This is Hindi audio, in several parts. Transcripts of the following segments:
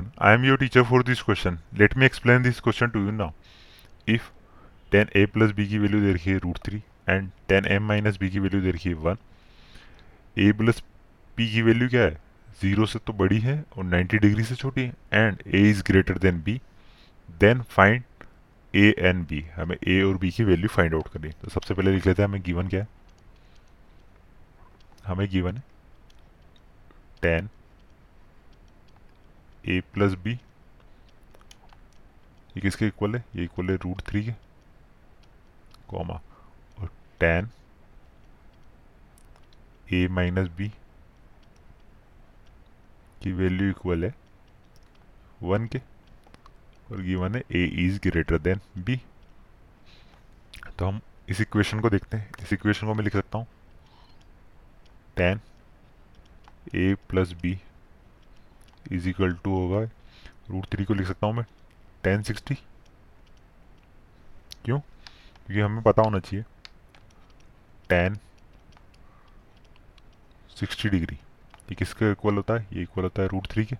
everyone, I am your teacher for this question. Let me explain this question to you now. If 10a plus b की वैल्यू दे रखी है root three and 10m minus B की वैल्यू दे रखी है वन a प्लस p की वैल्यू क्या है? ज़ीरो से तो बड़ी है और 90 डिग्री से छोटी है and a is greater than b then find a and b. हमें a और b की वैल्यू फाइंड आउट करनी है। तो सबसे पहले लिख लेते हैं हमें गिवन क्या है? हमें गिवन है टेन ए प्लस बी ये किसके इक्वल है? ये इक्वल है रूट थ्री के. कॉमा और टेन ए माइनस बी की वैल्यू इक्वल है वन के. और गिवन है A is greater than B तो हम इस इक्वेशन को देखते हैं। इस इक्वेशन को मैं लिख सकता हूँ। Tan A plus B is equal to होगा रूट थ्री को लिख सकता हूँ मैं। टेन सिक्सटी क्यों? क्योंकि हमें पता होना चाहिए। टेन सिक्सटी डिग्री ये किसके इक्वल होता है? ये इक्वल होता है रूट थ्री के।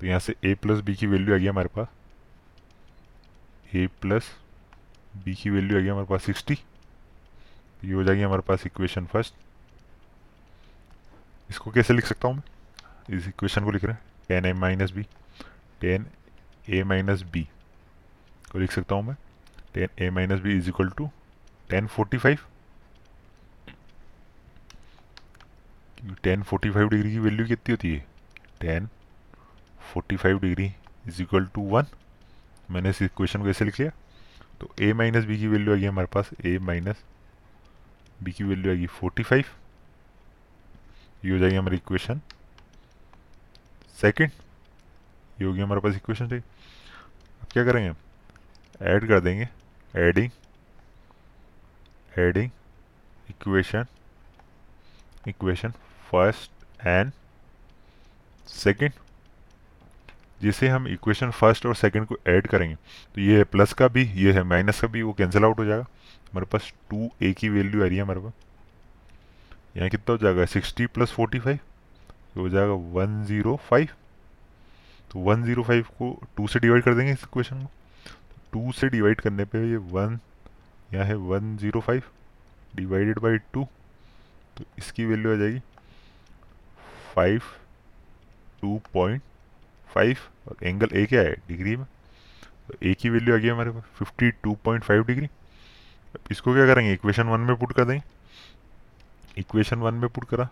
तो यहाँ से ए प्लस बी की वैल्यू आ गई हमारे पास। ए प्लस बी की वैल्यू आ गई हमारे पास सिक्सटी ये हो जाएगी हमारे पास इक्वेशन फ़र्स्ट इसको कैसे लिख सकता हूँ मैं? इस इक्वेशन को लिख रहे हैं। Tan A minus B tan A minus B को लिख सकता हूँ मैं। Tan A minus B is equal to tan forty five tan forty five degree की वैल्यू कितनी होती है? Tan forty five degree is equal to one मैंने इस इक्वेशन को ऐसे लिख लिया। तो ए माइनस बी की वैल्यू आ गई हमारे पास। ए माइनस बी की वैल्यू आएगी फोर्टी फाइव ये हो जाएगी हमारी इक्वेशन सेकंड ये होगी हमारे पास इक्वेशन चाहिए अब क्या करेंगे ऐड कर देंगे। Adding adding equation equation first and second जिसे हम इक्वेशन फ़र्स्ट और सेकंड को ऐड करेंगे। तो ये है प्लस का भी, ये है माइनस का भी, वो कैंसिल आउट हो जाएगा। हमारे पास टू ए की वैल्यू आ रही है हमारे पास। यहाँ कितना हो जाएगा? सिक्सटी प्लस फोर्टी फाइव हो जाएगा वन ज़ीरो फाइव। तो वन ज़ीरो फाइव को टू से डिवाइड कर देंगे इस इक्वेशन को। टू से डिवाइड करने पे ये वन, यहाँ है one zero five divided by two तो इसकी वैल्यू आ जाएगी फाइव, टू पॉइंट फाइव। और एंगल ए क्या है? डिग्री में। तो ए की वैल्यू आ गई हमारे पास fifty two point five degree. इसको क्या करेंगे? इक्वेशन वन में पुट कर देंगे। इक्वेशन वन में पुट करा।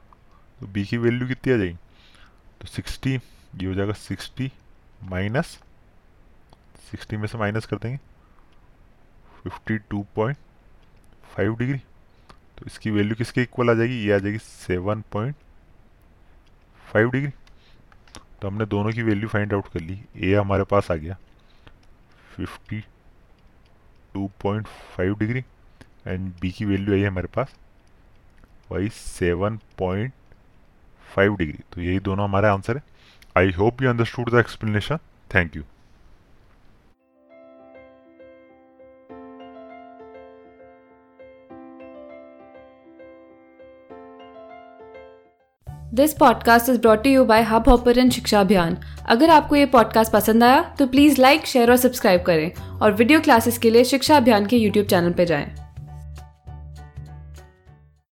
तो बी की वैल्यू कितनी आ जाएगी? तो सिक्सटी ये हो जाएगा सिक्सटी माइनस सिक्सटी में से माइनस कर देंगे। Fifty two point five degree तो इसकी वैल्यू किसके इक्वल आ जाएगी? ये आ जाएगी सेवन पॉइंट फाइव डिग्री तो हमने दोनों की वैल्यू फाइंड आउट कर ली। ए हमारे पास आ गया। Fifty two point five degree and B की वैल्यू आई है हमारे पास। वही सेवन पॉइंट फाइव डिग्री तो यही दोनों हमारे आंसर है। I hope you understood the explanation thank you this podcast is brought you by Hubhopper शिक्षा अभियान अगर आपको ये पॉडकास्ट पसंद आया तो प्लीज़ लाइक शेयर और सब्सक्राइब करें। और वीडियो क्लासेस के लिए शिक्षा अभियान के यूट्यूब चैनल पर जाएँ।